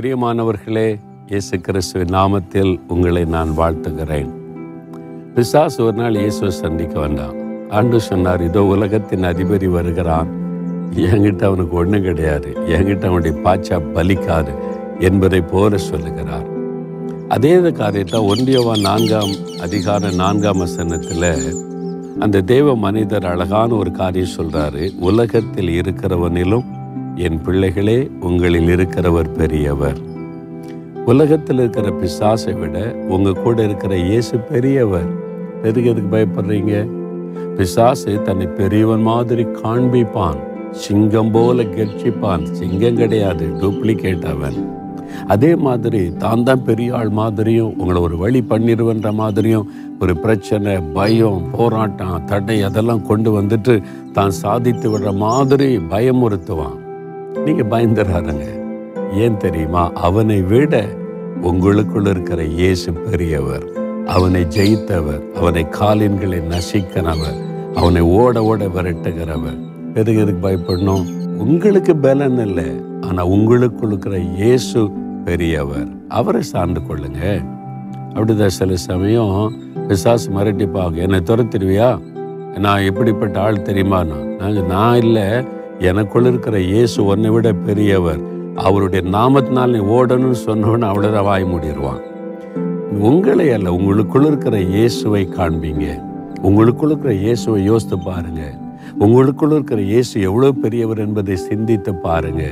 பிரியமானவர்களே இயேசு கிறிஸ்துவின் நாமத்தில் உங்களை நான் வாழ்த்துகிறேன். பிசாசு ஒரு நாள் இயேசுவை சந்திக்க வந்தான். ஆண்டு சொன்னார் இதோ உலகத்தின் அதிபதி வருகிறான். என்கிட்ட அவனுக்கு ஒன்றும் கிடையாது. என்கிட்ட அவனுடைய பாச்சா பலிக்காது என்பதை போல சொல்லுகிறார். அதே காரியத்தை ஒன்றியவா நான்காம் அதிகார நான்காம் வசனத்தில் அந்த தேவ மனிதர் அழகான ஒரு காரியம் சொல்றாரு. உலகத்தில் இருக்கிறவனிலும் என் பிள்ளைகளே உங்களில் இருக்கிறவர் பெரியவர். உலகத்தில் இருக்கிற பிசாசை விட உங்கள் கூட இருக்கிற இயேசு பெரியவர். எதுக்கு எதுக்கு பயப்படுறீங்க? பிசாசு தன்னை பெரியவன் மாதிரி காண்பிப்பான். சிங்கம் போல கெர்ச்சிப்பான். சிங்கம் கிடையாது டூப்ளிகேட் அவன். அதே மாதிரி தான் தான் பெரிய ஆள் மாதிரியும் உங்களை ஒரு வழி பண்ணிடுவன்ற மாதிரியும் ஒரு பிரச்சனை பயம் போராட்டம் தடை அதெல்லாம் கொண்டு வந்துட்டு தான் சாதித்து விடுற மாதிரி பயமுறுத்துவான் நீங்க பயந்துறாருங்க ஏன் தெரியுமா? அவனை விட உங்களுக்குள் இருக்கிற இயேசு பெரியவர் அவனை ஜெயித்தவர் அவனை காலின்களை நசிக்கிறவர் அவனை ஓட ஓட விரட்டுகிறவர். எதுக்கு எதுக்கு பயப்படணும்? உங்களுக்கு பலன் இல்லை. ஆனா உங்களுக்குள் இருக்கிற இயேசு பெரியவர் அவரை சார்ந்து கொள்ளுங்க. அப்படிதான் சில சமயம் பிசாசு மிரட்டிப்பாங்க. என்னை துரத்திடுவியா? நான் எப்படிப்பட்ட ஆள் தெரியுமா? நான் நான் இல்லை. எனக்குள்ள இருக்கிற இயேசு உன்னை விட பெரியவர். அவருடைய நாமத்தினால் நீ ஓடணும்னு சொன்னவன் அவ்வளோதான் வாய் மூடிடுவான் உங்களை அல்ல உங்களுக்குள்ள இருக்கிற இயேசுவை காண்பீங்க. உங்களுக்குள்ள இருக்கிற இயேசுவை யோசித்து பாருங்க. உங்களுக்குள்ள இருக்கிற இயேசு எவ்வளோ பெரியவர் என்பதை சிந்தித்து பாருங்க.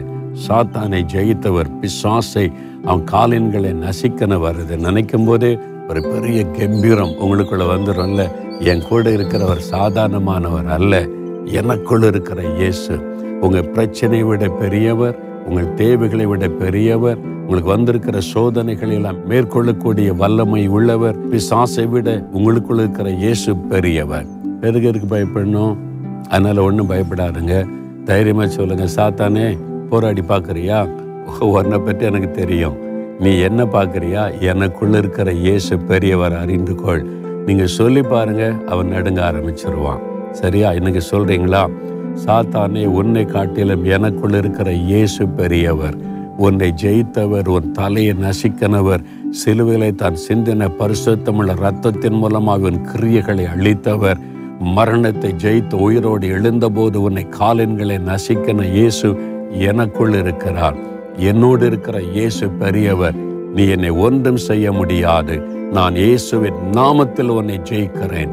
சாத்தானை ஜெயித்தவர் பிசாசை அவன் காலின்களை நசிக்கன வருது நினைக்கும் போதே ஒரு பெரிய கம்பீரம் உங்களுக்குள்ள வந்துடும்ல. என் கூட இருக்கிறவர் சாதாரணமானவர் அல்ல. எனக்குள் இருக்கிற இயேசு உங்கள் பிரச்சனையை விட பெரியவர் உங்கள் தேவைகளை விட பெரியவர் உங்களுக்கு வந்திருக்கிற சோதனைகளை எல்லாம் மேற்கொள்ளக்கூடிய வல்லமை உள்ளவர் பிசாசை விட உங்களுக்குள்ள இருக்கிற இயேசு பெரியவர். எதுக்கு எதுக்கு பயப்படணும்? அதனால ஒன்றும் பயப்படாதுங்க. தைரியமா சொல்லுங்க சாத்தானே போராடி பார்க்குறியா? உன்னை பற்றி எனக்கு தெரியும். நீ என்ன பார்க்குறியா? எனக்குள்ள இருக்கிற இயேசு பெரியவர் அறிந்து கொள். நீங்கள் சொல்லி பாருங்க அவன் நடுங்க ஆரம்பிச்சிருவான். சரியா? இன்னைக்கு சொல்றீங்களா? சாத்தானே உன்னை காட்டிலும் எனக்குள் இருக்கிற இயேசு பெரியவர். உன்னை ஜெயித்தவர் உன் தலையை நசிக்கனவர் சிலுவிலை தான் சிந்தின பரிசுத்தமுள்ள ரத்தத்தின் மூலமாக உன் கிரியைகளை அழித்தவர். மரணத்தை ஜெயித்து உயிரோடு எழுந்தபோது உன்னை காலின்களை நசிக்கன இயேசு எனக்குள் இருக்கிறார். என்னோடு இருக்கிற இயேசு பெரியவர் நீ என்னை ஒன்றும் செய்ய முடியாது. நான் இயேசுவின் நாமத்தில் உன்னை ஜெயிக்கிறேன்.